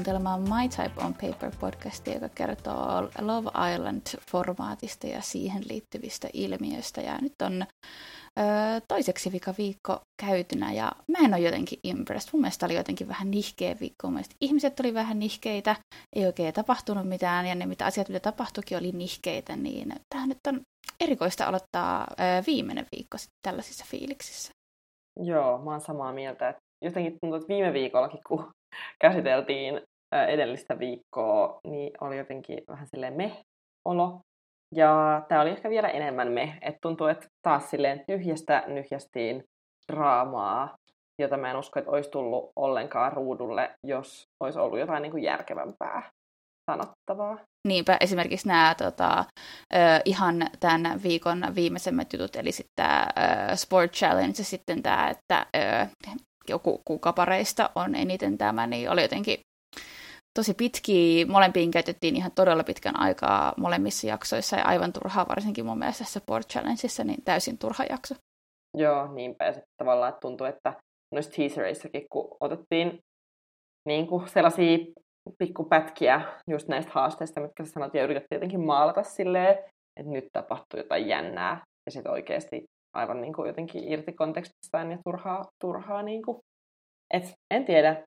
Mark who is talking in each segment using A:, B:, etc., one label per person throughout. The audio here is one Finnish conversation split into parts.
A: kuuntelemaan My Type on Paper podcastia, joka kertoo Love Island-formaatista ja siihen liittyvistä ilmiöistä. Ja nyt on ö, toiseksi vika viikko käytynä ja mä en ole jotenkin impressed. Mun mielestä oli jotenkin vähän nihkeä viikko. Mun mielestä ihmiset oli vähän nihkeitä, ei oikein tapahtunut mitään ja ne mitä asiat, mitä tapahtuikin, oli nihkeitä. Niin tämä nyt on erikoista aloittaa ö, viimeinen viikko sitten tällaisissa fiiliksissä.
B: Joo, mä oon samaa mieltä. Jotenkin tuntuu, että viime viikollakin, kun käsiteltiin edellistä viikkoa, niin oli jotenkin vähän silleen me-olo. Ja tämä oli ehkä vielä enemmän me, että tuntuu, että taas silleen tyhjästä nyhjästiin draamaa, jota mä en usko, että olisi tullut ollenkaan ruudulle, jos olisi ollut jotain niin kuin järkevämpää sanottavaa.
A: Niinpä esimerkiksi nämä tota, ihan tämän viikon viimeisemmät jutut, eli sitten tämä Sport Challenge ja sitten tämä, että joku kuukapareista on eniten tämä, niin oli jotenkin tosi pitkiä. Molempiin käytettiin ihan todella pitkän aikaa molemmissa jaksoissa ja aivan turhaa, varsinkin mun mielestä Sport Challengeissa, niin täysin turha jakso.
B: Joo, niinpä. Ja sitten tavallaan tuntuu, että noissa teasereissakin, kun otettiin niin kuin sellaisia pikkupätkiä just näistä haasteista, mitkä sä sanot, ja yritettiin jotenkin maalata silleen, että nyt tapahtuu jotain jännää, ja sitten oikeasti aivan niin kuin jotenkin irti kontekstistaan ja turhaa, turhaa niin kuin. Et, en tiedä.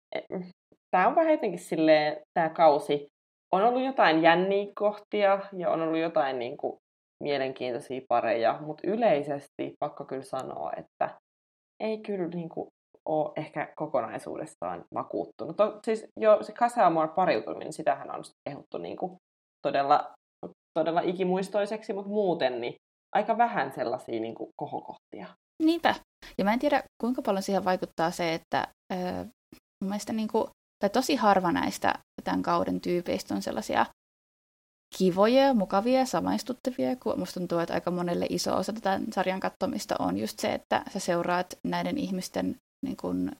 B: Tämä on vähän jotenkin silleen, tämä kausi on ollut jotain jänniä kohtia ja on ollut jotain niin kuin, mielenkiintoisia pareja, mutta yleisesti pakko kyllä sanoa, että ei kyllä niin kuin, ole ehkä kokonaisuudessaan vakuuttunut. To, siis jo se Casa Amor pariutuminen, sitähän on kehuttu niin kuin, todella, todella ikimuistoiseksi, mutta muuten niin aika vähän sellaisia niin kuin, kohokohtia.
A: Niinpä. Ja mä en tiedä, kuinka paljon siihen vaikuttaa se, että öö, mun mielestä niin kuin, tai tosi harva näistä tämän kauden tyypeistä on sellaisia kivoja, mukavia, samaistuttavia, kun musta tuntuu, että aika monelle iso osa tätä sarjan katsomista on just se, että sä seuraat näiden ihmisten niin kuin,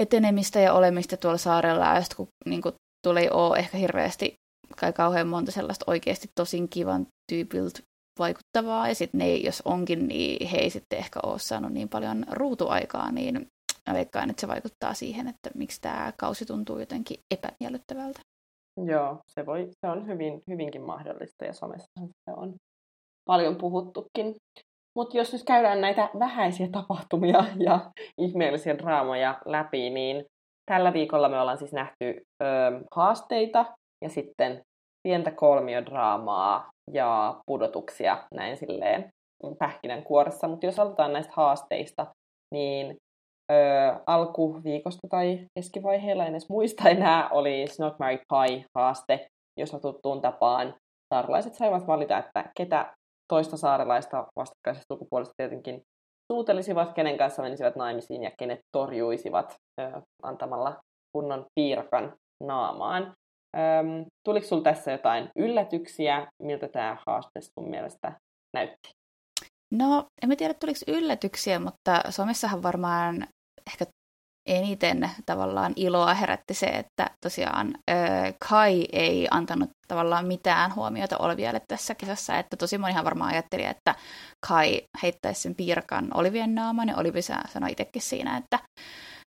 A: etenemistä ja olemista tuolla saarella, ja sitten kun niin kuin, tulee ole ehkä hirveästi kai kauhean monta sellaista oikeasti tosin kivan tyypiltä vaikuttavaa, ja sitten ne, jos onkin, niin he ei sitten ehkä ole saanut niin paljon ruutuaikaa, niin mä veikkaan, että se vaikuttaa siihen, että miksi tämä kausi tuntuu jotenkin epämiellyttävältä.
B: Joo, se, voi, se on hyvin, hyvinkin mahdollista, ja somessa se on paljon puhuttukin. Mutta jos nyt käydään näitä vähäisiä tapahtumia ja ihmeellisiä draamoja läpi, niin tällä viikolla me ollaan siis nähty ö, haasteita ja sitten pientä kolmiodraamaa ja pudotuksia näin silleen pähkinänkuoressa. Mutta jos aloitetaan näistä haasteista, niin ö, alkuviikosta tai keskivaiheella, en edes muista enää, oli Snot Mary Pie-haaste, jossa tuttuun tapaan saarelaiset saivat valita, että ketä toista saarelaista vastakkaisesta sukupuolesta tietenkin suutelisivat, kenen kanssa menisivät naimisiin ja kenet torjuisivat ö, antamalla kunnon piirakan naamaan. Öm, tuliko sinulla tässä jotain yllätyksiä, miltä tämä haaste sun mielestä näytti?
A: No, en tiedä tuliko yllätyksiä, mutta Suomessahan varmaan ehkä eniten tavallaan iloa herätti se, että tosiaan ö, Kai ei antanut tavallaan mitään huomiota Olvialle tässä kisassa, että tosi monihan varmaan ajatteli, että Kai heittäisi sen piirakan Olivien naamaan, ja Olivi sanoi itsekin siinä, että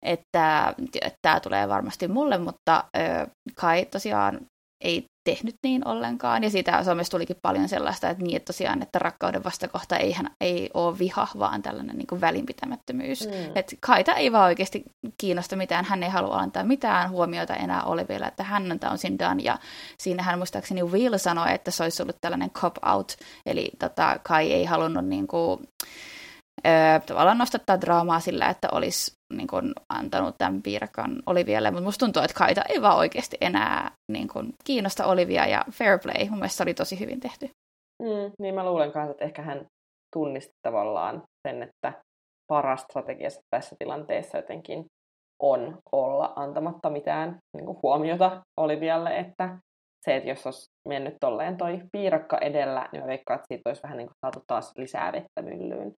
A: että, tämä tulee varmasti mulle, mutta ö, Kai tosiaan ei tehnyt niin ollenkaan. Ja siitä Suomessa tulikin paljon sellaista, että niin, että tosiaan, että rakkauden vastakohta ei, hän, ei ole viha, vaan tällainen niin kuin välinpitämättömyys. Mm. Että Kaita ei vaan oikeasti kiinnosta mitään, hän ei halua antaa mitään huomiota enää ole vielä, että hän on täysin done. Ja siinähän muistaakseni Will sanoi, että se olisi ollut tällainen cop-out, eli tota, Kai ei halunnut niin kuin, tavallaan nostattaa draamaa sillä, että olisi niin kuin, antanut tämän piirakan Olivialle, mutta musta tuntuu, että Kaita ei vaan oikeasti enää niin kuin, kiinnosta Olivia ja fair play. Mun mielestä se oli tosi hyvin tehty.
B: Mm, niin mä luulen kanssa, että ehkä hän tunnisti tavallaan sen, että paras strategia tässä tilanteessa jotenkin on olla antamatta mitään niin kuin huomiota Olivialle, että se, että jos olisi mennyt tolleen toi piirakka edellä, niin mä veikkaan, että siitä olisi vähän niin kuin saatu taas lisää vettä myllyyn.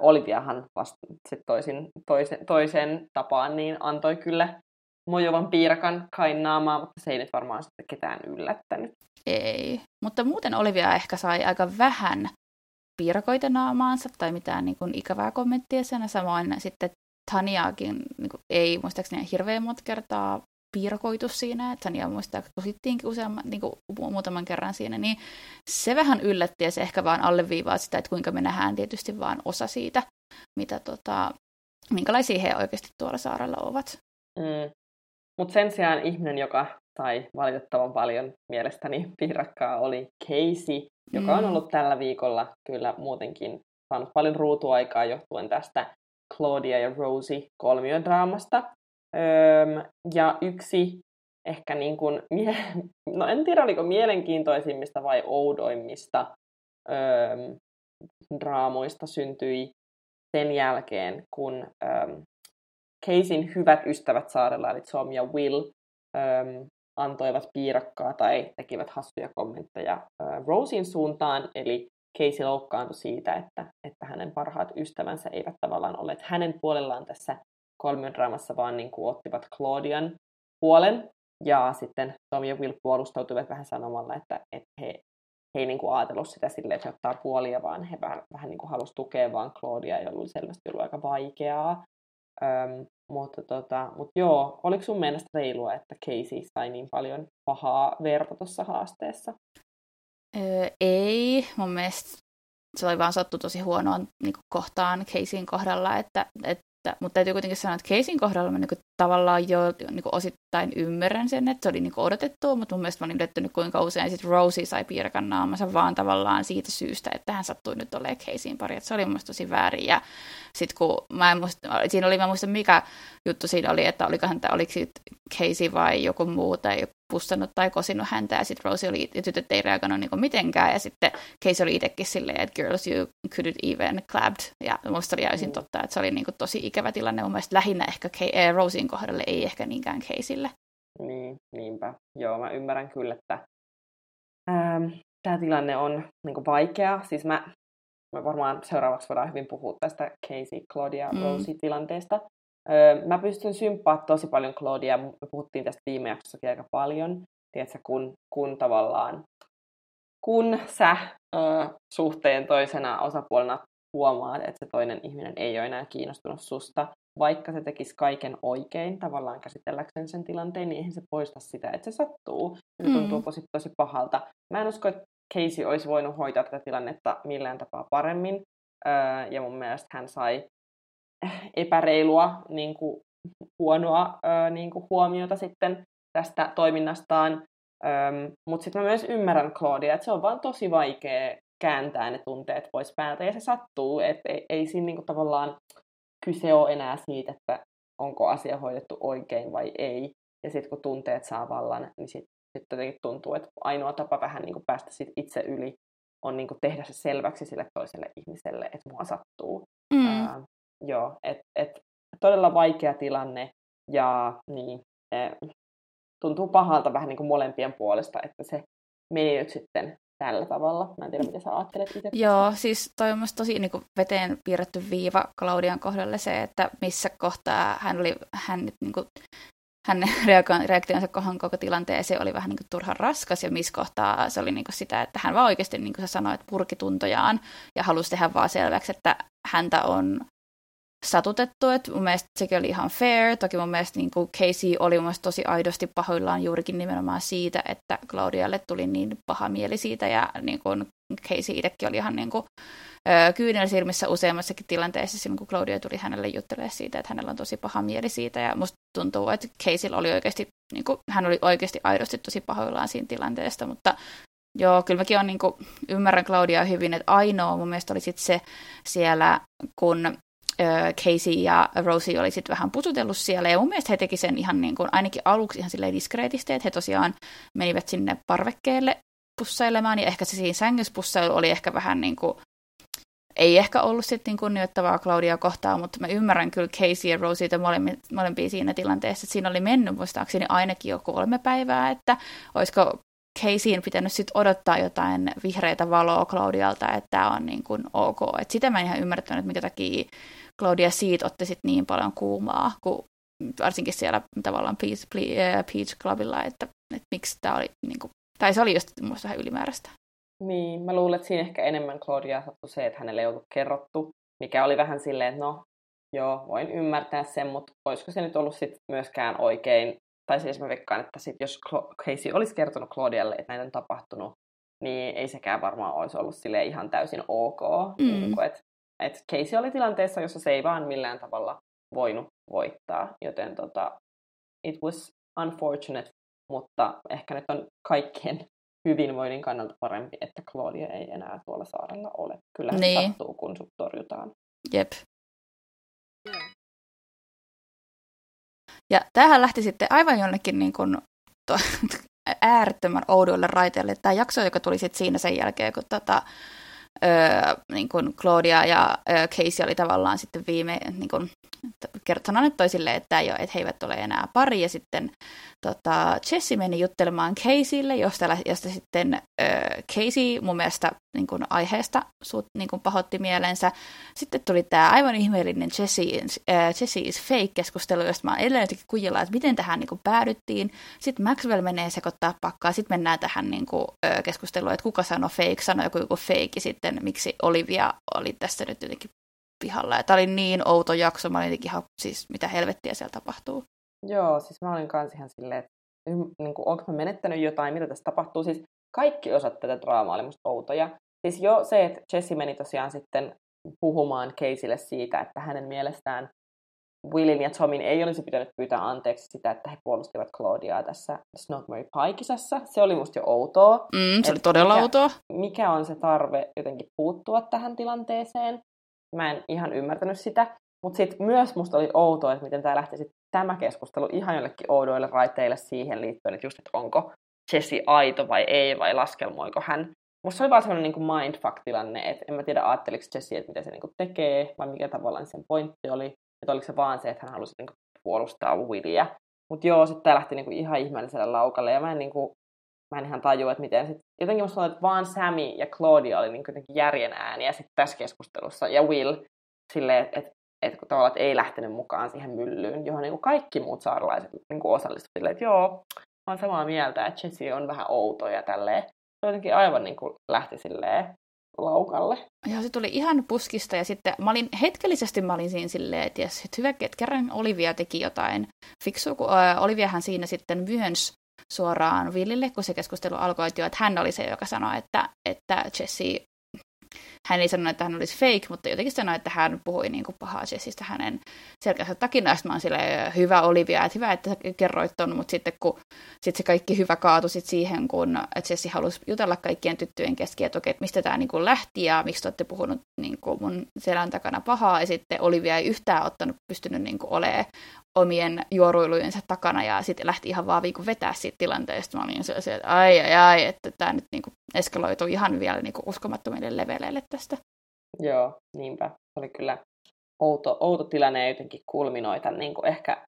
B: Oliviahan vasta sit toisin, toisen, toisen tapaan niin antoi kyllä mojovan piirakan kain naamaa, mutta se ei nyt varmaan sitten ketään yllättänyt.
A: Ei, mutta muuten Olivia ehkä sai aika vähän piirakoita naamaansa tai mitään niin kuin ikävää kommenttia sen. Samoin sitten Taniakin niin kuin, ei muistaakseni hirveän monta kertaa piirakoitu siinä, että Sania muistaa kosittiinkin useamman, niin kuin muutaman kerran siinä, niin se vähän yllätti ja se ehkä vaan alleviivaa sitä, että kuinka me nähdään tietysti vaan osa siitä, mitä tota, minkälaisia he oikeasti tuolla saarella ovat.
B: Mm. Mutta sen sijaan ihminen, joka sai valitettavan paljon mielestäni piirakkaa, oli Casey, joka on mm. ollut tällä viikolla kyllä muutenkin saanut paljon ruutuaikaa johtuen tästä Claudia ja Rosie kolmiodraamasta. Ja yksi ehkä niin kuin, no en tiedä oliko mielenkiintoisimmista vai oudoimmista öö, draamoista syntyi sen jälkeen, kun öö, Keisin hyvät ystävät saarella, eli Tom ja Will, antoivat piirakkaa tai tekivät hassuja kommentteja Rosin suuntaan, eli Casey loukkaantui siitä, että, että hänen parhaat ystävänsä eivät tavallaan olleet hänen puolellaan tässä kolmiodraamassa, vaan niin kuin ottivat Claudian puolen. Ja sitten Tom ja Will puolustautuivat vähän sanomalla, että, että he, he ei niin kuin ajatellut sitä silleen, että he ottaa puolia, vaan he vähän, vähän niin kuin halusivat tukea vaan Claudia, jolla oli selvästi ollut aika vaikeaa. Öm, mutta, tota, mutta joo, oliko sun mielestä reilua, että Casey sai niin paljon pahaa verta tuossa haasteessa?
A: Öö, ei, mun mielestä se oli vaan sattu tosi huonoon niin kohtaan Caseyin kohdalla, että, että mutta täytyy kuitenkin sanoa, että Caseyin kohdalla mä niin tavallaan jo niin osittain ymmärrän sen, että se oli niin odotettu, mutta mun mielestä mä olin yllättynyt, kuinka usein sit Rosie sai piirakan naamansa vaan tavallaan siitä syystä, että hän sattui nyt olemaan Caseyin pari, että se oli mun mielestä tosi väärin. Ja sitten kun mä en muista, siinä oli, mä muista mikä juttu siinä oli, että olikohan tämä, oliko Casey vai joku muu tai joku pussannut tai kosinut häntä, ja sitten Rosie oli, ja tytöt ei reagoinut niin mitenkään, ja sitten Casey oli itsekin silleen, että girls, you couldn't even clapped, ja musta oli täysin mm. totta, että se oli niin kuin tosi ikävä tilanne, mun mielestä lähinnä ehkä K- eh, Rosien kohdalle, ei ehkä niinkään Caseylle.
B: Niin, niinpä. Joo, mä ymmärrän kyllä, että ähm, tämä tilanne on niin kuin vaikea. Siis mä, mä varmaan seuraavaksi voidaan hyvin puhua tästä Casey, Claudia, mm. Rosie-tilanteesta. Öö, mä pystyn symppaa tosi paljon Claudia, me puhuttiin tästä viime jaksossakin aika paljon, tiedätkö, kun, kun tavallaan, kun sä ö, suhteen toisena osapuolena huomaat, että se toinen ihminen ei ole enää kiinnostunut susta, vaikka se tekisi kaiken oikein tavallaan käsitelläkseen sen tilanteen, niin eihän se poista sitä, että se sattuu. Se mm. tuntuu tosi, tosi pahalta. Mä en usko, että Casey olisi voinut hoitaa tätä tilannetta millään tapaa paremmin. Öö, ja mun mielestä hän sai epäreilua, niin kuin, huonoa ö, niin kuin huomiota sitten tästä toiminnastaan. Mutta sitten mä myös ymmärrän Claudia, että se on vaan tosi vaikea kääntää ne tunteet pois päältä, ja se sattuu, että ei, ei siinä niin kuin, tavallaan kyse ole enää siitä, että onko asia hoidettu oikein vai ei. Ja sitten kun tunteet saa vallan, niin sitten sit jotenkin tuntuu, että ainoa tapa vähän niin kuin päästä sit itse yli on niin kuin tehdä se selväksi sille toiselle ihmiselle, että mua sattuu. Mm. Ää, joo, että et, todella vaikea tilanne ja niin, tuntuu pahalta vähän niin kuin molempien puolesta, että se meni nyt sitten tällä tavalla. Mä en tiedä, mitä sä ajattelet itse.
A: Joo, siis toi on musta tosi niin kuin veteen piirretty viiva Claudian kohdalle se, että missä kohtaa hän oli, hän niin kuin, hänen reaktionsa kohan koko tilanteeseen oli vähän niin kuin turhan raskas ja missä kohtaa se oli niin kuin sitä, että hän vaan oikeasti, niin kuin sä sanoit, purki tuntojaan ja halusi tehdä vaan selväksi, että häntä on satutettu, että mun mielestä sekin oli ihan fair. Toki mun mielestä niin kuin Casey oli mun mielestä tosi aidosti pahoillaan juurikin nimenomaan siitä, että Claudialle tuli niin paha mieli siitä ja niin kuin Casey itsekin oli ihan niin kuin, kyynel silmissä useammassakin tilanteessa silloin, kun Claudia tuli hänelle juttelemaan siitä, että hänellä on tosi paha mieli siitä ja musta tuntuu, että Casey oli oikeasti, niin kuin, hän oli oikeasti aidosti tosi pahoillaan siinä tilanteesta, mutta Joo, kyllä mäkin on, niin kuin, ymmärrän Claudia hyvin, että ainoa mun mielestä oli sit se siellä, kun Casey ja Rosie oli sitten vähän pusutellut siellä, ja mun mielestä he teki sen ihan niin kuin, ainakin aluksi ihan silleen diskreetisti, että he tosiaan menivät sinne parvekkeelle pussailemaan, ja ehkä se siinä sängyssä oli ehkä vähän niin kuin, ei ehkä ollut sitten niin kunnioittavaa Claudia kohtaan, mutta mä ymmärrän kyllä Casey ja Rosie molempia, molempia siinä tilanteessa, että siinä oli mennyt muistaakseni ainakin jo kolme päivää, että olisiko Caseyin pitänyt sitten odottaa jotain vihreitä valoa Claudialta, että tämä on niin kuin ok. Et sitä mä en ihan ymmärtänyt, että minkä takia Claudia siitä otti sit niin paljon kuumaa, kun varsinkin siellä tavallaan Peach, Peach Clubilla, että, että miksi tämä oli, niin kuin, tai se oli just muista vähän ylimääräistä.
B: Niin, mä luulen, että siinä ehkä enemmän Claudia sattui se, että hänelle ei ollut kerrottu, mikä oli vähän silleen, että no, joo, voin ymmärtää sen, mutta olisiko se nyt ollut sit myöskään oikein, tai siis mä veikkaan, että sit jos Casey olisi kertonut Claudialle, että näin on tapahtunut, niin ei sekään varmaan olisi ollut sille ihan täysin ok. Mm. Niin että et Casey oli tilanteessa, jossa se ei vaan millään tavalla voinut voittaa, joten tota, it was unfortunate, mutta ehkä nyt on kaikkien hyvinvoinnin kannalta parempi, että Claudia ei enää tuolla saarella ole. Kyllä niin. sattuu, kun sut torjutaan.
A: Jep. Ja tähän lähti sitten aivan jonnekin niin kuin, to, äärettömän oudoille raiteille. Tämä jakso, joka tuli sitten siinä sen jälkeen, kun tota, niin kuin Claudia ja Casey oli tavallaan sitten viime, niin kuin, sanoneet toisille, että, jo, että he eivät ole enää pari, ja sitten tota, Jesse meni juttelemaan Caseylle, josta, josta sitten Casey mun mielestä niin kuin aiheesta suut, niin kuin pahoitti mielensä. Sitten tuli tämä aivan ihmeellinen Jesse, äh, Jesse is fake-keskustelu, josta mä edelleen kujilla, että miten tähän niin kuin päädyttiin. Sitten Maxwell menee sekoittaa pakkaa, sitten mennään tähän niin kuin, äh, keskusteluun, että kuka sanoi fake, sanoi joku, joku fake, sitten miksi Olivia oli tässä nyt jotenkin pihalla. Ja tämä oli niin outo jakso, mä olin jotenkin ihan, siis mitä helvettiä siellä tapahtuu.
B: Joo, siis mä olin kanssa ihan silleen, että niin kuin, onko mä menettänyt jotain, mitä tässä tapahtuu. Siis kaikki osat tätä draamaa oli musta outoja. Siis jo se, että Jesse meni tosiaan sitten puhumaan Caseylle siitä, että hänen mielestään Willin ja Tomin ei olisi pitänyt pyytää anteeksi sitä, että he puolustivat Claudiaa tässä Snogmary Pie-kisassa. Se oli musta jo outoa.
A: Mm, se oli todella
B: mikä,
A: outoa.
B: Mikä on se tarve jotenkin puuttua tähän tilanteeseen? Mä en ihan ymmärtänyt sitä. Mutta sitten myös musta oli outoa, että miten tämä lähti sit tämä keskustelu ihan jollekin oudoille raiteille siihen liittyen, että just, että onko Jesse aito vai ei, vai laskelmoiko hän. Musta se oli vaan sellainen niin mindfuck-tilanne, että en mä tiedä ajatteliko Jesse, että mitä se niin tekee, vai mikä tavallaan sen pointti oli, että oliko se vaan se, että hän halusi niin puolustaa Williä. Mutta joo, sitten tämä lähti niin ihan ihmeelliselle laukalle, ja mä en, niin kuin, mä en ihan tajua, että miten sit, jotenkin musta että vaan Sammy ja Claudia oli niin jotenkin järjen ääniä sitten tässä keskustelussa, ja Will silleen, että että kun tavallaan että ei lähtenyt mukaan siihen myllyyn, johon niin kuin kaikki muut saaralaiset niin kuin osallistuivat että joo, olen samaa mieltä, että Jesse on vähän outo ja tälleen. Se jotenkin aivan niin kuin lähti silleen laukalle.
A: Joo, se tuli ihan puskista ja sitten mä olin, hetkellisesti mä olin siinä silleen, että jes, hyvä, että kerran Olivia teki jotain fiksua, kun äh, Oliviahan siinä sitten myönsi suoraan Willille, kun se keskustelu alkoi, jo, että hän oli se, joka sanoi, että, että Jesse hän ei sanonut, että hän olisi fake, mutta jotenkin sanoi, että hän puhui niin kuin pahaa Jessistä hänen selkänsä takina. Sitten mä oon hyvä Olivia, että hyvä, että sä kerroit ton, mutta sitten kun sit se kaikki hyvä kaatui sit siihen, kun Jessi halusi jutella kaikkien tyttöjen kesken, että okei, että mistä tämä niin lähti ja miksi te olette puhunut niin kuin mun selän takana pahaa. Ja sitten Olivia ei yhtään ottanut, pystynyt niin kuin olemaan omien juoruilujensa takana ja sitten lähti ihan vaan niin vetää siitä tilanteesta. Mä olin sellaisia, että ai ai ai, että tämä nyt niin kuin eskaloitu ihan vielä niin kuin uskomattomille leveleille tästä.
B: Joo, niinpä. Se oli kyllä outo, outo tilanne ja jotenkin kulminoita niin kuin ehkä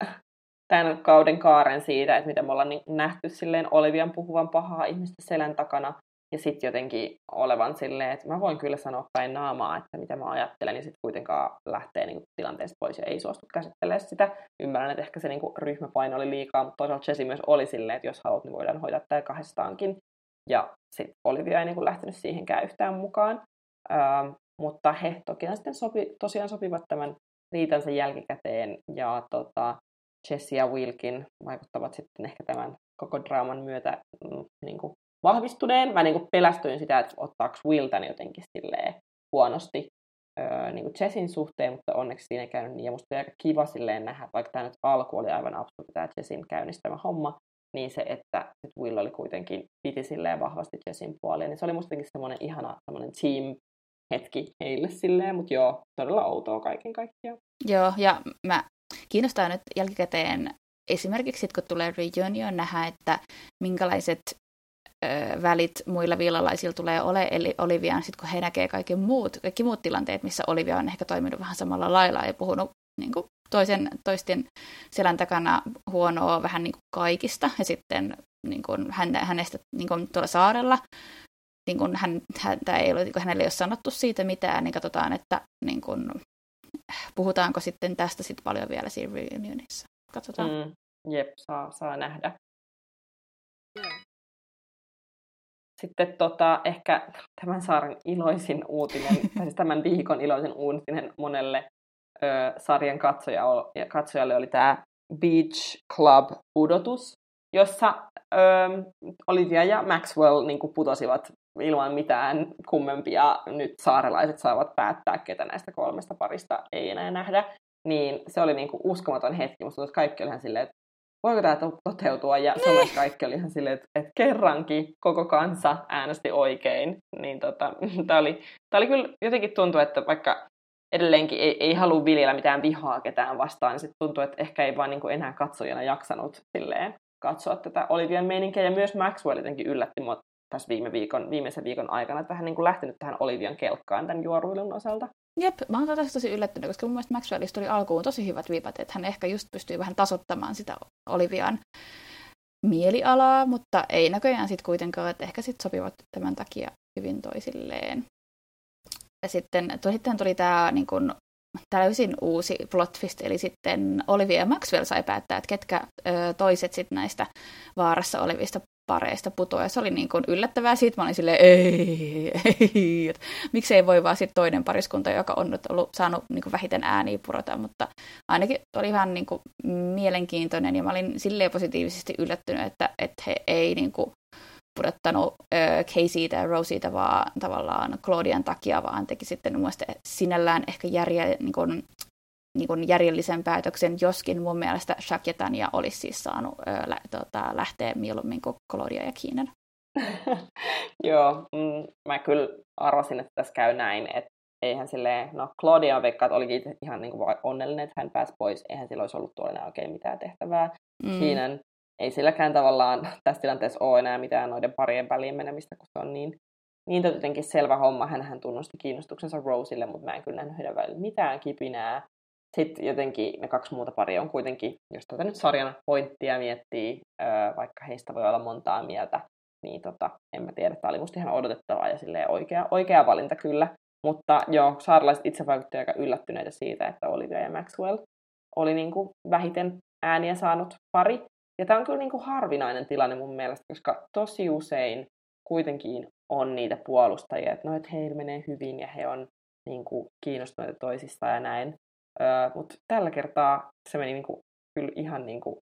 B: tämän kauden kaaren siitä, että miten me ollaan nähty silleen Olivian puhuvan pahaa ihmistä selän takana ja sitten jotenkin olevan silleen, että mä voin kyllä sanoa päin naamaa, että mitä mä ajattelen, niin sitten kuitenkaan lähtee niin kuin, tilanteesta pois ja ei suostu käsittelemään sitä. Ymmärrän, että ehkä se niin kuin, ryhmäpaino oli liikaa, mutta toisaalta Jesse myös oli silleen, että jos haluat, niin voidaan hoitaa tämä kahdestaankin. Ja sitten Olivia ei niin kuin, lähtenyt siihenkään yhtään mukaan. Ähm, mutta he toki sitten sopi, tosiaan sopivat tämän riitansa jälkikäteen ja tota, Jesse ja Wilkin vaikuttavat sitten ehkä tämän koko draaman myötä mm, niin kuin vahvistuneen. Mä niin kuin pelästyin sitä, että ottaako Will tän jotenkin silleen huonosti öö, niin kuin Jessin suhteen, mutta onneksi siinä ei käynyt niin. Ja musta oli aika kiva silleen nähdä, vaikka tämä nyt alku oli aivan absurdi, tämä Jessin käynnistämä homma, niin se, että, Will oli kuitenkin piti silleen vahvasti Jessin puolia, niin se oli musta semmoinen ihana semmoinen team hetki heille silleen, mutta joo, todella outoa kaiken kaikkiaan.
A: Joo, ja mä kiinnostaa nyt jälkikäteen esimerkiksi, kun tulee reunion, nähdä, että minkälaiset välit muilla viilalaisilla tulee ole, eli Olivian, sit kun he näkee kaikki muut, kaikki muut tilanteet, missä Olivia on ehkä toiminut vähän samalla lailla ja puhunut niin kuin toisen, toisten selän takana huonoa vähän niin kuin kaikista, ja sitten niin kuin hänestä niin kuin tuolla saarella niin kuin hän, häntä ei ole, niin kuin hänelle ei ole sanottu siitä mitään, niin katsotaan, että niin kuin, puhutaanko sitten tästä sit paljon vielä siinä reunionissa. Katsotaan. Mm,
B: jep, saa, saa nähdä. Sitten tota, ehkä tämän saaren iloisin uutinen, tai siis tämän viikon iloisin uutinen monelle ö, sarjan katsoja, katsojalle oli tämä Beach Club pudotus, jossa ö, Olivia ja Maxwell niin kuin putosivat ilman mitään kummempia. Nyt saarelaiset saavat päättää, ketä näistä kolmesta parista ei enää nähdä. Niin se oli niin kuin uskomaton hetki. Musta että kaikki oli silleen, että voiko tämä toteutua? Ja niin. somessa kaikki oli ihan silleen, että, että kerrankin koko kansa äänesti oikein. Niin tota, tämä oli, tämä oli kyllä jotenkin tuntuu, että vaikka edelleenkin ei, ei halua viljellä mitään vihaa ketään vastaan, niin sitten tuntuu, että ehkä ei vaan niin enää katsojana jaksanut silleen katsoa tätä Olivian meininkiä. Ja myös Maxwell jotenkin yllätti mua tässä viime viikon, viimeisen viikon aikana, että hän niin kuin lähtenyt tähän Olivian kelkkaan tämän juoruilun osalta.
A: Jep, mä oon tästä tosi yllättynyt, koska mun mielestä Maxwellista tuli alkuun tosi hyvät viipat, että hän ehkä just pystyy vähän tasottamaan sitä Olivian mielialaa, mutta ei näköjään sitten kuitenkaan, että ehkä sitten sopivat tämän takia hyvin toisilleen. Ja sitten, sitten tuli tämä niin kun, täysin uusi plot twist, eli sitten Olivia ja Maxwell sai päättää, että ketkä ö, toiset sitten näistä vaarassa olevista pareista putoa. Se oli niin kuin yllättävää. Siitä mä olin silleen, ei, ei, että miksei voi vaan sitten toinen pariskunta, joka on nyt ollut, saanut niin kuin vähiten ääniä purota. Mutta ainakin oli vähän niin kuin mielenkiintoinen ja mä olin silleen positiivisesti yllättynyt, että, että he ei niin kuin pudottanut äh, Caseytä ja Rosita vaan tavallaan Claudian takia, vaan teki sitten mielestä sinällään ehkä järje, niin kuin, niin kuin järjellisen päätöksen, joskin mun mielestä Shaq ja Tania olisi siis saanut ö, lä, tota, lähteä mieluummin kuin Claudia ja Keenan.
B: Joo, mm, mä kyllä arvasin, että tässä käy näin, että eihän silleen, no Claudia veikkaa, että olikin ihan niin kuin onnellinen, että hän pääsi pois, eihän sillä olisi ollut tuolla oikein mitään tehtävää. Mm. Keenan ei silläkään tavallaan tässä tilanteessa ole enää mitään noiden parien väliin menemistä, kun se on niin, niin jotenkin selvä homma. Hän tunnusti kiinnostuksensa Roselle, mutta mä en kyllä nähnyt heidän välillä mitään kipinää sitten jotenkin ne kaksi muuta paria on kuitenkin, jos tätä nyt sarjan pointtia miettii, vaikka heistä voi olla montaa mieltä, niin tota, en mä tiedä, tämä oli musta ihan odotettavaa ja silleen oikea, oikea valinta kyllä. Mutta joo, saaralaiset itse vaikutti aika yllättyneitä siitä, että Olivia ja Maxwell oli niin kuin vähiten ääniä saanut pari. Ja tämä on kyllä niin kuin harvinainen tilanne mun mielestä, koska tosi usein kuitenkin on niitä puolustajia, että no, että heillä menee hyvin ja he on niin kuin, kiinnostuneita toisistaan ja näin. Öö, Mutta tällä kertaa se meni niinku, kyllä ihan niin kuin,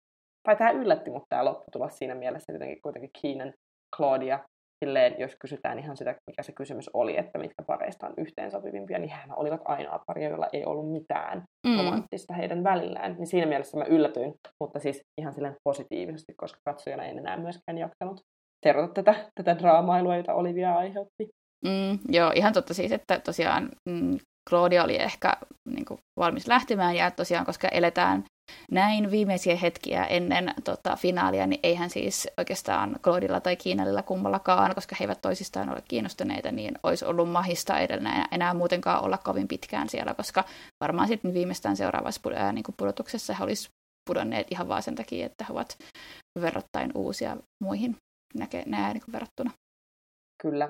B: tai tämä yllätti mut tämä lopputulos siinä mielessä, jotenkin kuitenkin Keenan, Claudia, silleen, jos kysytään ihan sitä, mikä se kysymys oli, että mitkä pareista on yhteensopivimpia, niin hän olivat ainoa pari, joilla ei ollut mitään mm. romanttista heidän välillään. Niin siinä mielessä mä yllätyin, mutta siis ihan silleen positiivisesti, koska katsojana en enää myöskään jaksanut seurata tätä, tätä draamailua, jota Olivia aiheutti.
A: Mm, joo, ihan totta siis, että tosiaan mm, Claudia oli ehkä niin kuin, valmis lähtemään, ja tosiaan, koska eletään näin viimeisiä hetkiä ennen tota, finaalia, niin eihän siis oikeastaan Claudilla tai Kiinalilla kummallakaan, koska he eivät toisistaan ole kiinnostuneita, niin olisi ollut mahista enää, enää muutenkaan olla kovin pitkään siellä, koska varmaan sitten viimeistään seuraavassa ää, niin pudotuksessa he olisivat pudonneet ihan vaan sen takia, että he ovat verrattain uusia muihin näke, nää, niin verrattuna.
B: Kyllä,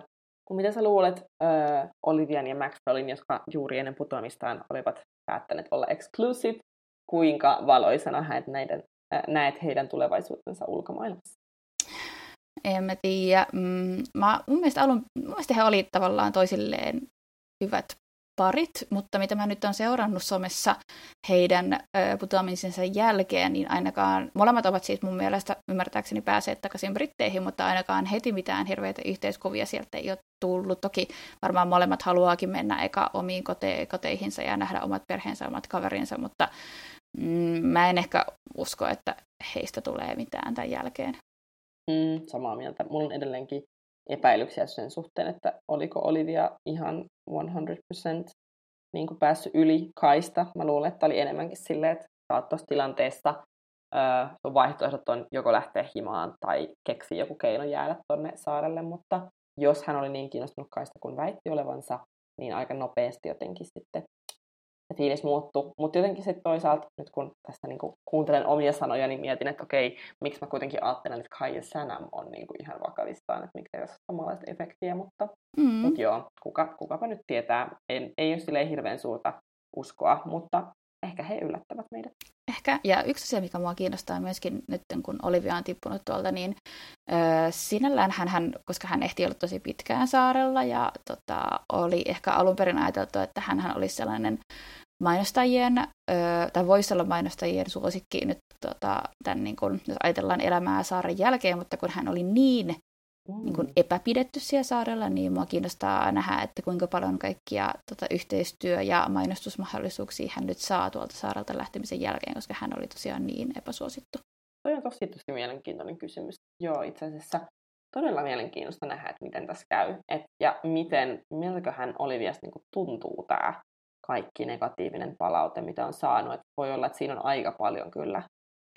B: kun mitä sä luulet äh, Olivian ja Maxwellin, jotka juuri ennen putoamistaan olivat päättäneet olla exclusive, kuinka valoisana hän näiden, äh, näet heidän tulevaisuutensa ulkomaailmassa?
A: En mä tiedä. Mm, mä, mun, mielestä alun, mun mielestä he olivat tavallaan toisilleen hyvät parit, mutta mitä mä nyt on seurannut somessa heidän putoamisensa jälkeen, niin ainakaan molemmat ovat siis mun mielestä ymmärtääkseni päässeet takaisin Britteihin, mutta ainakaan heti mitään hirveitä yhteiskuvia sieltä ei ole tullut. Toki varmaan molemmat haluaakin mennä eka omiin kote- koteihinsa ja nähdä omat perheensä, omat kaverinsa, mutta mm, mä en ehkä usko, että heistä tulee mitään tämän jälkeen.
B: Mm, samaa mieltä. Mulla on edelleenkin epäilyksiä sen suhteen, että oliko Olivia ihan 100% niin kuin päässyt yli kaista. Mä luulen, että oli enemmänkin silleen, että sä oot tuossa tilanteessa, sun vaihtoehdot on joko lähteä himaan tai keksiä joku keino jäädä tonne saarelle, mutta jos hän oli niin kiinnostunut kaista kuin väitti olevansa, niin aika nopeasti jotenkin sitten se fiilis muuttuu. Mutta jotenkin sitten toisaalta, nyt kun tässä niinku kuuntelen omia sanoja, niin mietin, että okei, miksi mä kuitenkin ajattelen, että Kai ja Sanam on niinku ihan vakavissaan, että miksi ei ole samanlaista efektiä, mutta mm. mut joo, kuka, kukapa nyt tietää. En, ei ole silleen hirveän suurta uskoa, mutta ehkä he yllättävät meidät.
A: Ehkä, ja yksi asia, mikä mua kiinnostaa myöskin nyt, kun Olivia on tippunut tuolta, niin ö, sinällään hän, hän, koska hän ehti olla tosi pitkään saarella, ja tota, oli ehkä alun perin ajateltu, että hän olisi sellainen mainostajien, tai voisi olla mainostajien suosikki nyt tota, tämän, niin kun, jos ajatellaan elämää saaren jälkeen, mutta kun hän oli niin. Niin kun epäpidetty siellä saarella, niin mua kiinnostaa nähdä, että kuinka paljon kaikkia tota, yhteistyö- ja mainostusmahdollisuuksia hän nyt saa tuolta saarelta lähtemisen jälkeen, koska hän oli tosiaan niin epäsuosittu.
B: Toi on tosi, tosi mielenkiintoinen kysymys. Joo, itse asiassa todella mielenkiintoista nähdä, että miten tässä käy. Et, ja miten, miltäköhän Oliviasta niin tuntuu tämä kaikki negatiivinen palaute, mitä on saanut. Et voi olla, että siinä on aika paljon kyllä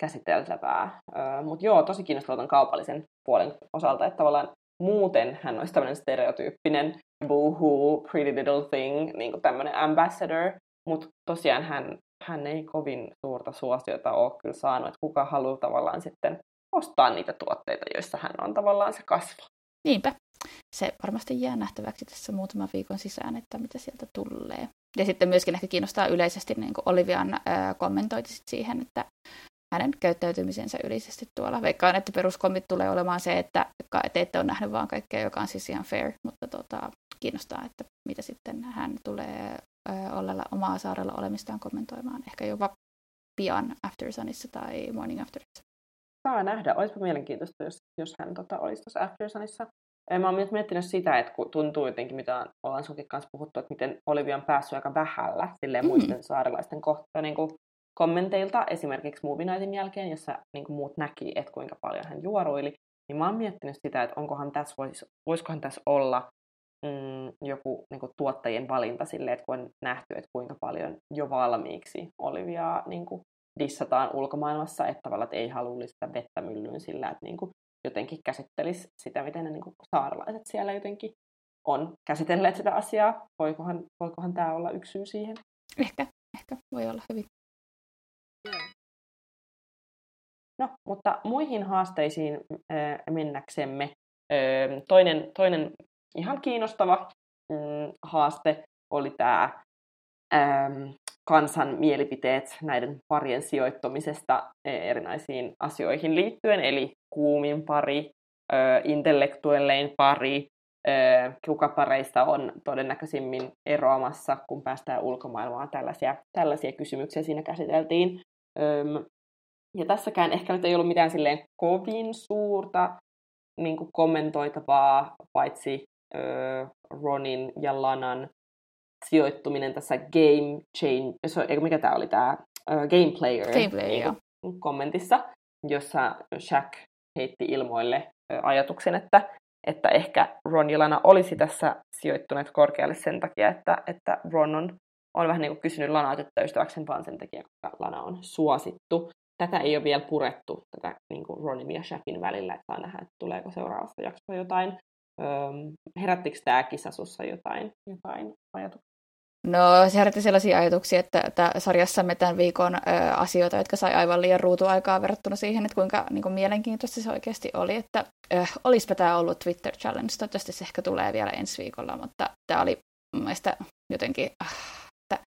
B: käsiteltävää. Mutta joo, tosi kiinnostavaa on kaupallisen puolen osalta, että tavallaan muuten hän olisi tämmöinen stereotyyppinen boohoo, pretty little thing, niin kuin tämmöinen ambassador, mutta tosiaan hän, hän ei kovin suurta suosiota ole kyllä saanut, että kuka haluaa tavallaan sitten ostaa niitä tuotteita, joissa hän on tavallaan se kasva.
A: Niinpä. Se varmasti jää nähtäväksi tässä muutaman viikon sisään, että mitä sieltä tulee. Ja sitten myöskin ehkä kiinnostaa yleisesti niin kuin Olivian ää, kommentoiti siihen, että hänen käyttäytymisensä yleisesti tuolla. Veikkaan, että peruskomit tulee olemaan se, että te ette ole nähnyt vaan kaikkea, joka on siis ihan fair, mutta tota, kiinnostaa, että mitä sitten hän tulee olla omaa saarella olemistaan kommentoimaan. Ehkä jopa pian After Sunissa tai Morning Afterissa.
B: Saa nähdä. Olisipa mielenkiintoista, jos, jos hän tota, olisi tuossa After Sunissa. Mä oon myös miettinyt sitä, että kun tuntuu jotenkin, mitä ollaan sunkin kanssa puhuttu, että miten Olivia on päässyt aika vähällä silleen mm-hmm. muiden saarelaisten kohtaa niin kuin kommenteilta, esimerkiksi Movie Nightin jälkeen, jossa niin kuin muut näki, että kuinka paljon hän juoruili, niin mä oon miettinyt sitä, että onkohan tässä vois, voisikohan tässä olla mm, joku niin kuin tuottajien valinta silleen, että kun on nähty, että kuinka paljon jo valmiiksi Oliviaa niin kuin dissataan ulkomaailmassa, että tavallaan että ei halua lisätä vettä myllyyn sillä, että niin kuin jotenkin käsittelisi sitä, miten ne niin kuin saaralaiset siellä jotenkin on käsitelleet sitä asiaa. Voikohan, voikohan tämä olla yksi syy siihen?
A: Ehkä, ehkä voi olla hyvin.
B: No, mutta muihin haasteisiin mennäksemme. Toinen, toinen ihan kiinnostava mm, haaste oli tämä kansan mielipiteet näiden parien sijoittumisesta erinäisiin asioihin liittyen, eli kuumin pari, intellektuellein pari, kuka pareista on todennäköisimmin eroamassa, kun päästään ulkomaailmaan. Tällaisia, tällaisia kysymyksiä siinä käsiteltiin. Ja tässäkään ehkä nyt ei ollut mitään silleen kovin suurta niin kuin kommentoitavaa, paitsi Ronin ja Lanan sijoittuminen tässä game change, eikö mikä tämä oli tämä game player,
A: game player niin
B: kommentissa, jossa Shaq heitti ilmoille ajatuksen, että, että ehkä Ron ja Lana olisi tässä sijoittuneet korkealle sen takia, että, että Ron on, on vähän niin kuin kysynyt Lanaa tyttöystäväkseen vaan sen takia, koska Lana on suosittu. Tätä ei ole vielä purettu, tätä niin kuin Ronin ja Shaqin välillä, että saa nähdä, että tuleeko seuraavassa jaksossa jotain. Öm, herättikö tämä kisa sussa jotain, jotain ajatuksia?
A: No se herätti sellaisia ajatuksia, että, että sarjassamme tämän viikon ö, asioita, jotka sai aivan liian ruutuaikaa verrattuna siihen, että kuinka niin kuin mielenkiintoista se oikeasti oli. Että ö, olisipa tämä ollut Twitter Challenge, toivottavasti se ehkä tulee vielä ensi viikolla, mutta tämä oli mun mielestä jotenkin, äh, että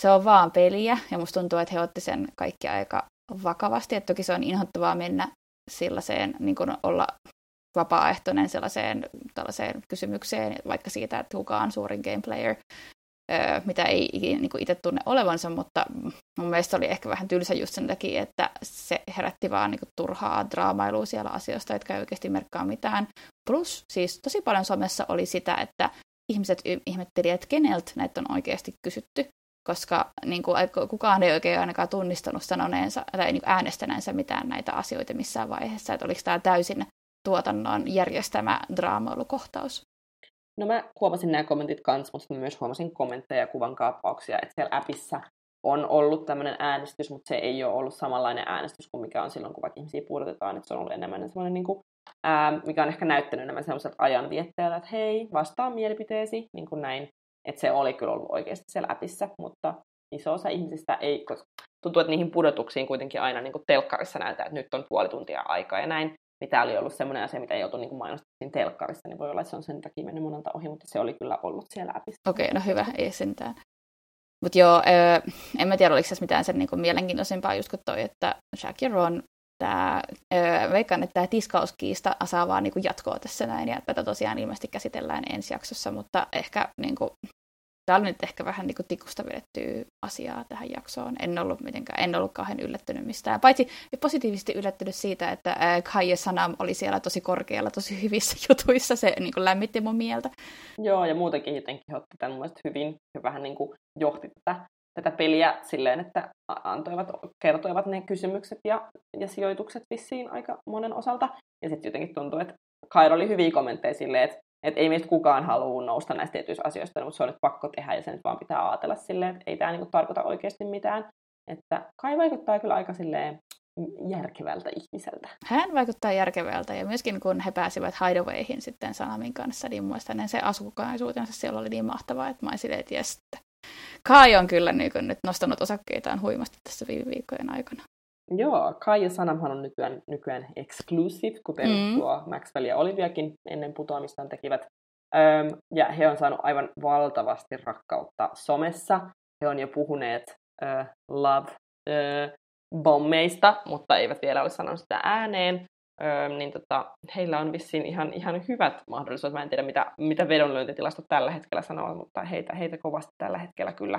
A: se on vaan peliä ja musta tuntuu, että he otti sen kaikki aika vakavasti, että toki se on inhottavaa mennä sellaiseen, niin kuin olla vapaaehtoinen sellaiseen tällaiseen kysymykseen, vaikka siitä, että kuka on suurin gameplayer, mitä ei niin itse tunne olevansa, mutta mun mielestä oli ehkä vähän tylsä just sen takia, että se herätti vaan niin kuin turhaa draamailua siellä asioista, jotka ei oikeasti merkkaa mitään. Plus siis tosi paljon somessa oli sitä, että ihmiset ihmetteli, että keneltä näitä on oikeasti kysytty, koska niin kuin, kukaan ei oikein ainakaan tunnistanut sanoneensa tai niin äänestäneensä mitään näitä asioita missään vaiheessa, että oliko tämä täysin tuotannon järjestämä draamailukohtaus.
B: No mä huomasin nämä kommentit kanssa, mutta myös huomasin kommentteja ja kuvan kaappauksia, että siellä appissa on ollut tämmöinen äänestys, mutta se ei ole ollut samanlainen äänestys kuin mikä on silloin, kun vaikka ihmisiä puudutetaan, että se on ollut enemmän semmoinen, niin kuin, ää, mikä on ehkä näyttänyt enemmän semmoiselta ajanvietteeltä, että hei, vastaa mielipiteesi, niin kuin näin, että se oli kyllä ollut oikeasti siellä appissa, mutta iso osa ihmisistä ei, koska tuntuu, että niihin pudotuksiin kuitenkin aina niin kuin telkkarissa näytetään, että nyt on puoli tuntia aikaa ja näin, tämä oli ollut semmoinen asia, mitä ei oltu niin mainostettiin telkkarissa, niin voi olla, että se on sen takia mennyt monelta ohi, mutta se oli kyllä ollut siellä appissa.
A: Okei, okay, no hyvä, ei sentään. Mutta joo, en mä tiedä, oliko se mitään sen niinku mielenkiintoisempaa just kuin toi, että Jack ja Ron, tää, öö, veikkaan, että tämä tiskauskiista saa vaan niinku jatkoa tässä näin, ja tätä tosiaan ilmeisesti käsitellään ensi jaksossa, mutta ehkä niinku, tämä oli nyt ehkä vähän niin kuin tikusta vedettyä asiaa tähän jaksoon. En ollut mitenkään, en ollut kauhean yllättynyt mistään. Paitsi positiivisesti yllättynyt siitä, että Kaija Sanam oli siellä tosi korkealla, tosi hyvissä jutuissa. Se niin kuin lämmitti mun mieltä.
B: Joo, ja muutenkin jotenkin otti tämän hyvin ja vähän niin kuin johti tätä, tätä peliä silleen, että antoivat, kertoivat ne kysymykset ja, ja sijoitukset vissiin aika monen osalta. Ja sitten jotenkin tuntuu, että Kairo oli hyviä kommentteja silleen, että että ei meistä kukaan halua nousta näistä tietyistä asioista, mutta se on nyt pakko tehdä ja sen vaan pitää ajatella silleen, että ei tämä niinku tarkoita oikeasti mitään. Että Kai vaikuttaa kyllä aika silleen järkevältä ihmiseltä.
A: Hän vaikuttaa järkevältä ja myöskin kun he pääsivät Hideawayhin sitten Salamin kanssa, niin muistan se asukokonaisuutensa siellä oli niin mahtavaa, että mä olisin silleen, että jes, Kai on kyllä niin nyt nostanut osakkeitaan huimasti tässä viime viikkojen aikana.
B: Joo, Kai ja Sanamhan on nykyään, nykyään exclusive, kuten mm. tuo Maxwell ja Oliviakin ennen putoamistaan tekivät. Öm, ja he on saanut aivan valtavasti rakkautta somessa. He on jo puhuneet ö, love ö, bommeista, mutta eivät vielä ole sanonut sitä ääneen. Öö, niin tota, heillä on vissiin ihan, ihan hyvät mahdollisuudet. Mä en tiedä, mitä, mitä vedonlyöntitilastot tällä hetkellä sanovat, mutta heitä, heitä kovasti tällä hetkellä kyllä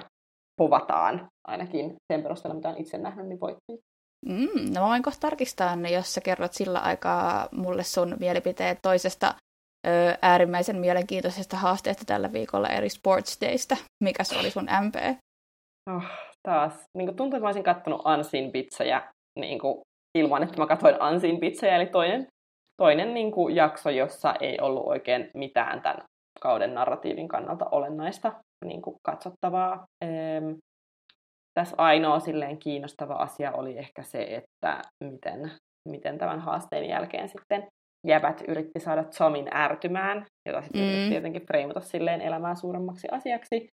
B: povataan, ainakin sen perusteella, mitä on itse nähnyt, niin voitti.
A: Mm, no mä voin kohta tarkistaa ne, jos sä kerrot sillä aikaa mulle sun mielipiteet toisesta ö, äärimmäisen mielenkiintoisesta haasteesta tällä viikolla eri Sports Daystä. Mikä se oli sun MP?
B: Oh, taas. Niin kuin tuntuu, että mä olisin kattonut Ansin pizzajä niin kuin, ilman, että mä katsoin Ansin pizzajä, eli toinen, toinen niin kuin, jakso, jossa ei ollut oikein mitään tämän kauden narratiivin kannalta olennaista niin kuin, katsottavaa. Ehm, tässä ainoa silleen kiinnostava asia oli ehkä se, että miten, miten tämän haasteen jälkeen sitten jäbät yritti saada Tomin ärtymään, jota sitten mm. yritti jotenkin freimata silleen elämää suuremmaksi asiaksi.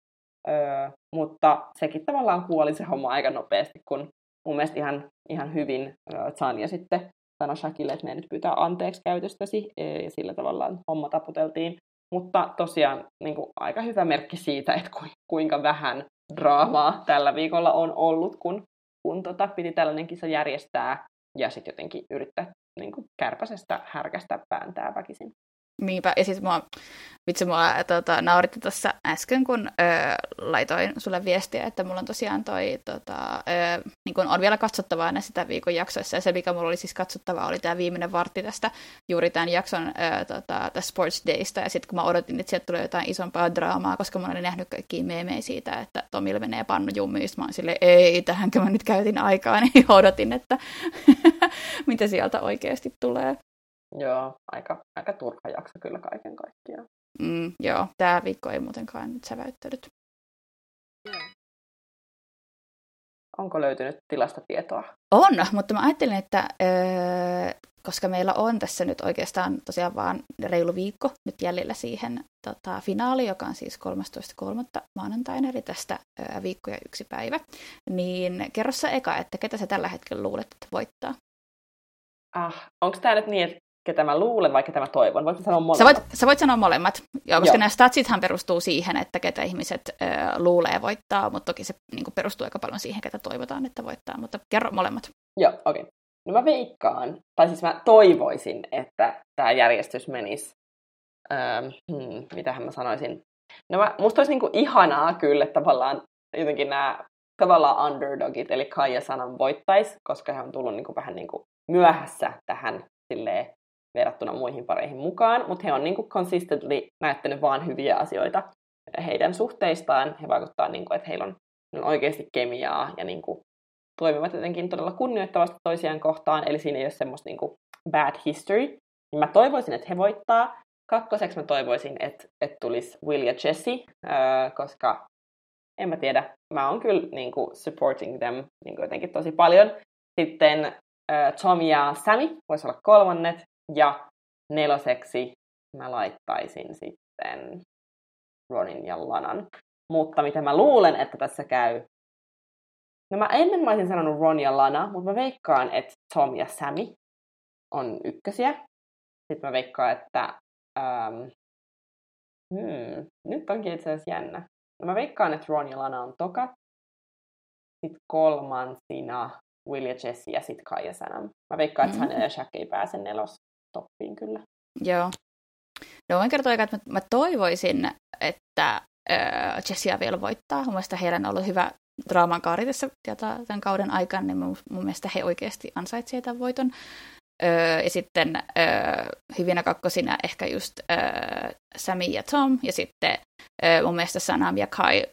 B: Öö, mutta sekin tavallaan kuoli se homma aika nopeasti, kun mun mielestä ihan, ihan hyvin Tanya sitten sanoi Shakille, että me nyt pyytää anteeksi käytöstäsi, e, ja sillä tavallaan homma taputeltiin. Mutta tosiaan niin kuin, aika hyvä merkki siitä, että kuinka vähän draamaa tällä viikolla on ollut, kun, kun tota, piti tällainen kisa järjestää ja sitten jotenkin yrittää niin kuin, kärpäsestä härkästä pääntää väkisin.
A: Niinpä, ja siis mua, vitsi mua tota, nauritti tuossa äsken, kun ö, laitoin sulle viestiä, että mulla on tosiaan toi, tota, ö, niin kun on vielä katsottavaa näissä sitä viikon jaksoissa, ja se mikä mulla oli siis katsottavaa oli tämä viimeinen vartti tästä, juuri tämän jakson ö, tota, tästä Sports Daysta, ja sitten kun mä odotin, että sieltä tulee jotain isompaa draamaa, koska mä olin nähnyt kaikkia meemejä siitä, että Tomille menee pannu jummiin, mä olin silleen, ei, tähänkö mä nyt käytin aikaa, niin odotin, että mitä sieltä oikeasti tulee.
B: Joo, aika, aika turha jakso kyllä kaiken kaikkiaan.
A: Mm, joo, tämä viikko ei muutenkaan nyt säväyttänyt.
B: Onko löytynyt tilastotietoa?
A: On, mutta mä ajattelin, että öö, koska meillä on tässä nyt oikeastaan tosiaan vaan reilu viikko nyt jäljellä siihen tota, finaali, joka on siis 13.3. maanantaina, eli tästä öö, viikko ja yksi päivä, niin kerro sä eka, että ketä sä tällä hetkellä luulet, että voittaa?
B: Ah, onko tämä nyt niin, että ketä mä luulen vai ketä mä toivon? Voitko sanoa molemmat?
A: Sä voit, sä voit sanoa molemmat, Joo, koska Joo. nämä statsithan perustuu siihen, että ketä ihmiset ö, luulee voittaa, mutta toki se niin kuin, perustuu aika paljon siihen, ketä toivotaan, että voittaa, mutta kerro molemmat.
B: Joo, okei. Okay. No mä veikkaan, tai siis mä toivoisin, että tämä järjestys menisi, ähm, hmm, mitähän mä sanoisin. No mä, musta olisi niinku ihanaa kyllä, että tavallaan jotenkin nämä tavallaan underdogit, eli Kaija Sanan voittais, koska he on tullut niinku vähän niinku myöhässä tähän silleen, verrattuna muihin pareihin mukaan, mutta he on niin kuin consistently näyttänyt vaan hyviä asioita heidän suhteistaan. He vaikuttaa, niin kuin, että heillä on, on oikeasti kemiaa ja niin kuin, toimivat jotenkin todella kunnioittavasti toisiaan kohtaan, eli siinä ei ole semmoista niin kuin bad history. Niin mä toivoisin, että he voittaa. Kakkoseksi mä toivoisin, että, että tulisi Will ja Jesse, äh, koska en mä tiedä, mä oon kyllä niin kuin, supporting them niin kuin jotenkin tosi paljon. Sitten äh, Tom ja Sammy voisi olla kolmannet, ja neloseksi mä laittaisin sitten Ronin ja Lanan. Mutta mitä mä luulen, että tässä käy... No mä ennen mä olisin sanonut Ron ja Lana, mutta mä veikkaan, että Tom ja Sammy on ykkösiä. Sitten mä veikkaan, että... Um, hmm, nyt onkin itse asiassa jännä. No mä veikkaan, että Ron ja Lana on toka. Sitten kolmansina Will ja Jesse ja sitten Kai ja Sanam. Mä veikkaan, että mm-hmm. ja Shaq ei pääse nelos, toppiin kyllä.
A: Joo. No voin kertoa, että mä, mä toivoisin, että öö, Jessia vielä voittaa. Mun mielestä heillä on ollut hyvä draaman kaari tässä tämän kauden aikana, niin mun, mun mielestä he oikeasti ansaitsevat tämän voiton. Öö, ja sitten öö, hyvinä kakkosina ehkä just öö, Sami ja Tom, ja sitten öö, mun mielestä Sanam ja Kai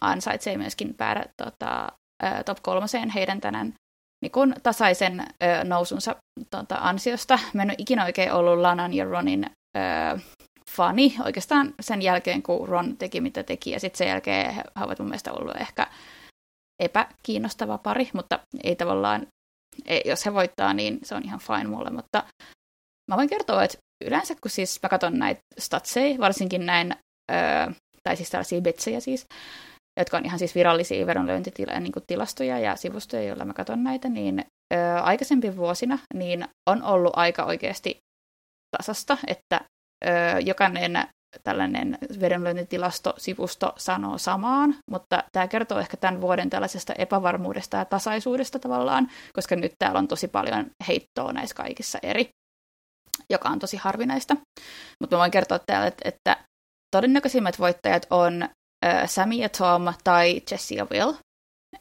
A: ansaitsee myöskin päädä tota, öö, top kolmoseen heidän tänään niin kun tasaisen öö, nousunsa tota, ansiosta. Mä en ole ikinä oikein ollut Lanan ja Ronin öö, fani oikeastaan sen jälkeen, kun Ron teki mitä teki, ja sitten sen jälkeen he ovat mun mielestä ollut ehkä epäkiinnostava pari, mutta ei tavallaan ei, jos he voittaa, niin se on ihan fine mulle, mutta mä voin kertoa, että yleensä kun siis mä katson näitä statseja, varsinkin näin, öö, tai siis tällaisia bitsejä siis, jotka on ihan siis virallisia vedonlyöntitilastoja niin ja sivustoja, joilla mä katson näitä, niin aikaisempi vuosina niin on ollut aika oikeasti tasasta, että öö, jokainen tällainen vedonlyöntitilastosivusto sanoo samaan, mutta tämä kertoo ehkä tämän vuoden tällaisesta epävarmuudesta ja tasaisuudesta tavallaan, koska nyt täällä on tosi paljon heittoa näissä kaikissa eri, joka on tosi harvinaista. Mutta mä voin kertoa täällä, että, että todennäköisimmät voittajat on Sammy ja Tom tai Jesse ja Will,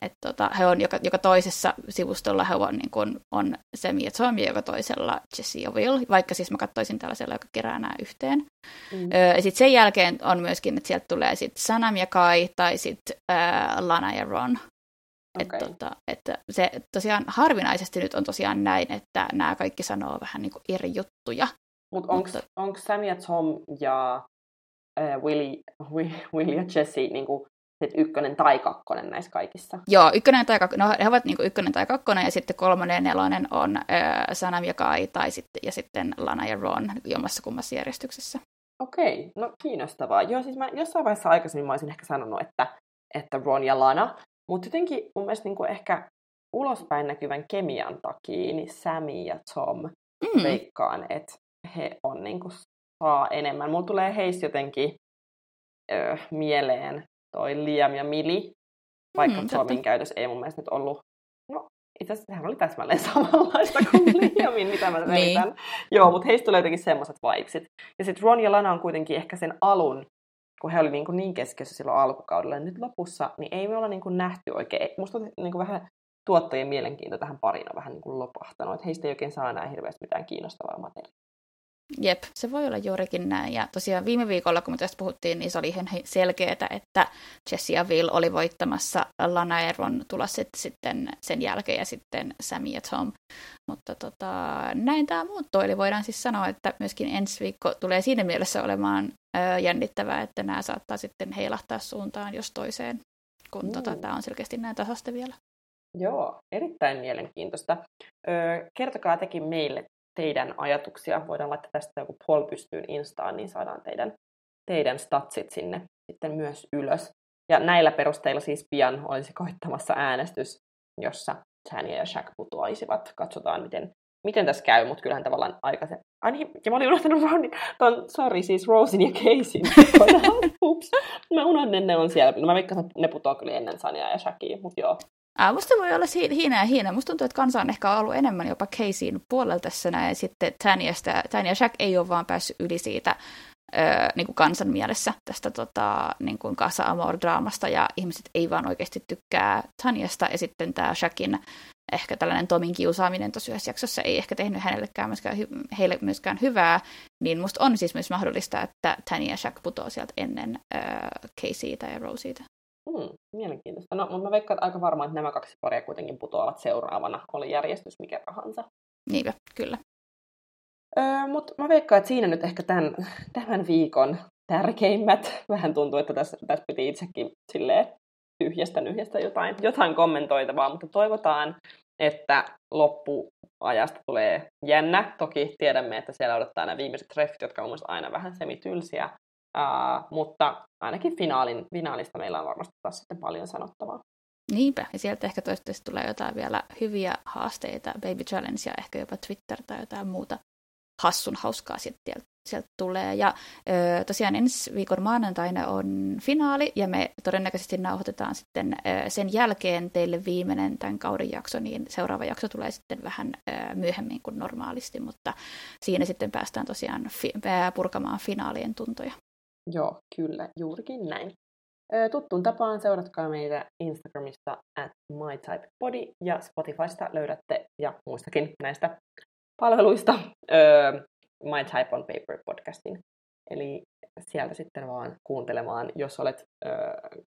A: et tota, he on joka, joka toisessa sivustolla he on, niin kun, on Semi ja Tom ja joka toisella Jesse ja Will, vaikka siis mä katsoisin tällaisella, joka kerää nämä yhteen. Mm. Öö, sitten sen jälkeen on myöskin, että sieltä tulee sitten Sanam ja Kai tai sitten äh, Lana ja Ron. Okay. Et, tota, että se tosiaan harvinaisesti nyt on tosiaan näin, että nämä kaikki sanoo vähän niin kuin eri juttuja.
B: Mut onks, Mutta onko Sam ja Tom ja äh, Willy, Willy ja Jesse niin kuin sitten ykkönen tai kakkonen näissä kaikissa.
A: Joo, ykkönen tai kakkonen, no he ovat niin ykkönen tai kakkonen, ja sitten kolmonen ja nelonen on äh, Sanam ja Kai, tai sitten, ja sitten Lana ja Ron jommassa kummassa järjestyksessä.
B: Okei, no kiinnostavaa. Joo, siis mä jossain vaiheessa aikaisemmin mä olisin ehkä sanonut, että, että Ron ja Lana, mutta jotenkin mun mielestä niin kuin ehkä ulospäin näkyvän kemian takia, niin Sammy ja Tom mm. veikkaan, että he on niin kuin, saa enemmän. Mulla tulee heistä jotenkin ö, mieleen toi Liam ja Mili, vaikka mm, Tomin käytös ei mun mielestä nyt ollut, no itse asiassa sehän oli täsmälleen samanlaista kuin Liamin, mitä mä niin. Joo, mutta heistä tulee jotenkin semmoiset vibesit. Ja sitten Ron ja Lana on kuitenkin ehkä sen alun, kun he oli niin, kuin niin keskiössä silloin alkukaudella. Ja nyt lopussa, niin ei me olla niin kuin nähty oikein. Musta on niin kuin vähän tuottajien mielenkiinto tähän pariin on vähän niin kuin lopahtanut. Että heistä ei oikein saa enää hirveästi mitään kiinnostavaa materiaalia.
A: Jep, se voi olla juurikin näin. Ja tosiaan viime viikolla, kun me tästä puhuttiin, niin se oli ihan selkeää, että Jesse ja Will oli voittamassa Lana Eron tulla sitten sen jälkeen ja sitten Sammy ja Tom. Mutta tota, näin tämä muuttui. Eli voidaan siis sanoa, että myöskin ensi viikko tulee siinä mielessä olemaan ö, jännittävää, että nämä saattaa sitten heilahtaa suuntaan jos toiseen, kun mm. tota, tämä on selkeästi näin tasasta vielä.
B: Joo, erittäin mielenkiintoista. Öö, kertokaa tekin meille teidän ajatuksia. Voidaan laittaa tästä joku poll pystyyn Instaan, niin saadaan teidän, teidän statsit sinne sitten myös ylös. Ja näillä perusteilla siis pian olisi koittamassa äänestys, jossa Tanya ja Shaq putoaisivat. Katsotaan, miten, miten tässä käy, mutta kyllähän tavallaan aikaisemmin... Ai niin, ja mä olin unohtanut Ronin, ton, sorry, siis Rosin ja Casein. Ups, mä unohdin, ne on siellä. No mä veikkaan, että ne putoaa kyllä ennen Sania ja Shaqia, mutta joo.
A: Ää, musta voi olla hiina ja hiina. Musta tuntuu, että kansa on ehkä ollut enemmän jopa Caseyin puolella tässä näin. Ja sitten Tanyasta, Tanya Jack ei ole vaan päässyt yli siitä öö, niin kuin kansan mielessä tästä tota, niin kuin Casa Amor-draamasta. Ja ihmiset ei vaan oikeasti tykkää Tanyasta. Ja sitten tämä Jackin ehkä tällainen Tomin kiusaaminen tuossa yhdessä jaksossa ei ehkä tehnyt hänellekään myöskään, heille myöskään hyvää, niin musta on siis myös mahdollista, että Tanya ja Jack putoaa sieltä ennen äh, Caseytä ja Rosieita.
B: Hmm, mielenkiintoista. No, mutta mä veikkaan aika varmaan, että nämä kaksi paria kuitenkin putoavat seuraavana, oli järjestys mikä tahansa.
A: Niinpä, kyllä.
B: Öö, mutta mä veikkaan, että siinä nyt ehkä tämän, tämän viikon tärkeimmät. Vähän tuntuu, että tässä, tässä piti itsekin silleen tyhjästä nyhjästä jotain, jotain kommentoitavaa, mutta toivotaan, että loppuajasta tulee jännä. Toki tiedämme, että siellä odottaa nämä viimeiset treffit, jotka on aina vähän semitylsiä, Uh, mutta ainakin finaalin, finaalista meillä on varmasti taas sitten paljon sanottavaa.
A: Niinpä, ja sieltä ehkä toivottavasti tulee jotain vielä hyviä haasteita, Baby Challenge ja ehkä jopa Twitter tai jotain muuta hassun hauskaa sieltä, sieltä tulee. Ja ö, tosiaan ensi viikon maanantaina on finaali, ja me todennäköisesti nauhoitetaan sitten ö, sen jälkeen teille viimeinen tämän kauden jakso, niin seuraava jakso tulee sitten vähän ö, myöhemmin kuin normaalisti, mutta siinä sitten päästään tosiaan fi- purkamaan finaalien tuntoja.
B: Joo, kyllä, juurikin näin. Tuttuun tapaan seuratkaa meitä Instagramissa at mytypebody ja Spotifysta löydätte ja muistakin näistä palveluista My Type on Paper podcastin. Eli sieltä sitten vaan kuuntelemaan, jos olet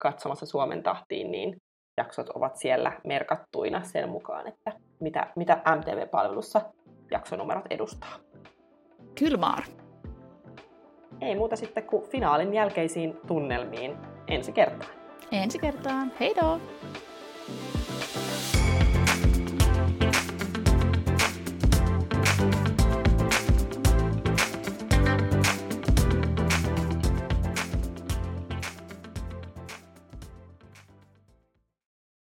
B: katsomassa Suomen tahtiin, niin jaksot ovat siellä merkattuina sen mukaan, että mitä, mitä MTV-palvelussa jaksonumerot edustaa.
A: Kylmaar.
B: Ei muuta sitten kuin finaalin jälkeisiin tunnelmiin ensi kertaan.
A: Ensi kertaan. Heidoo!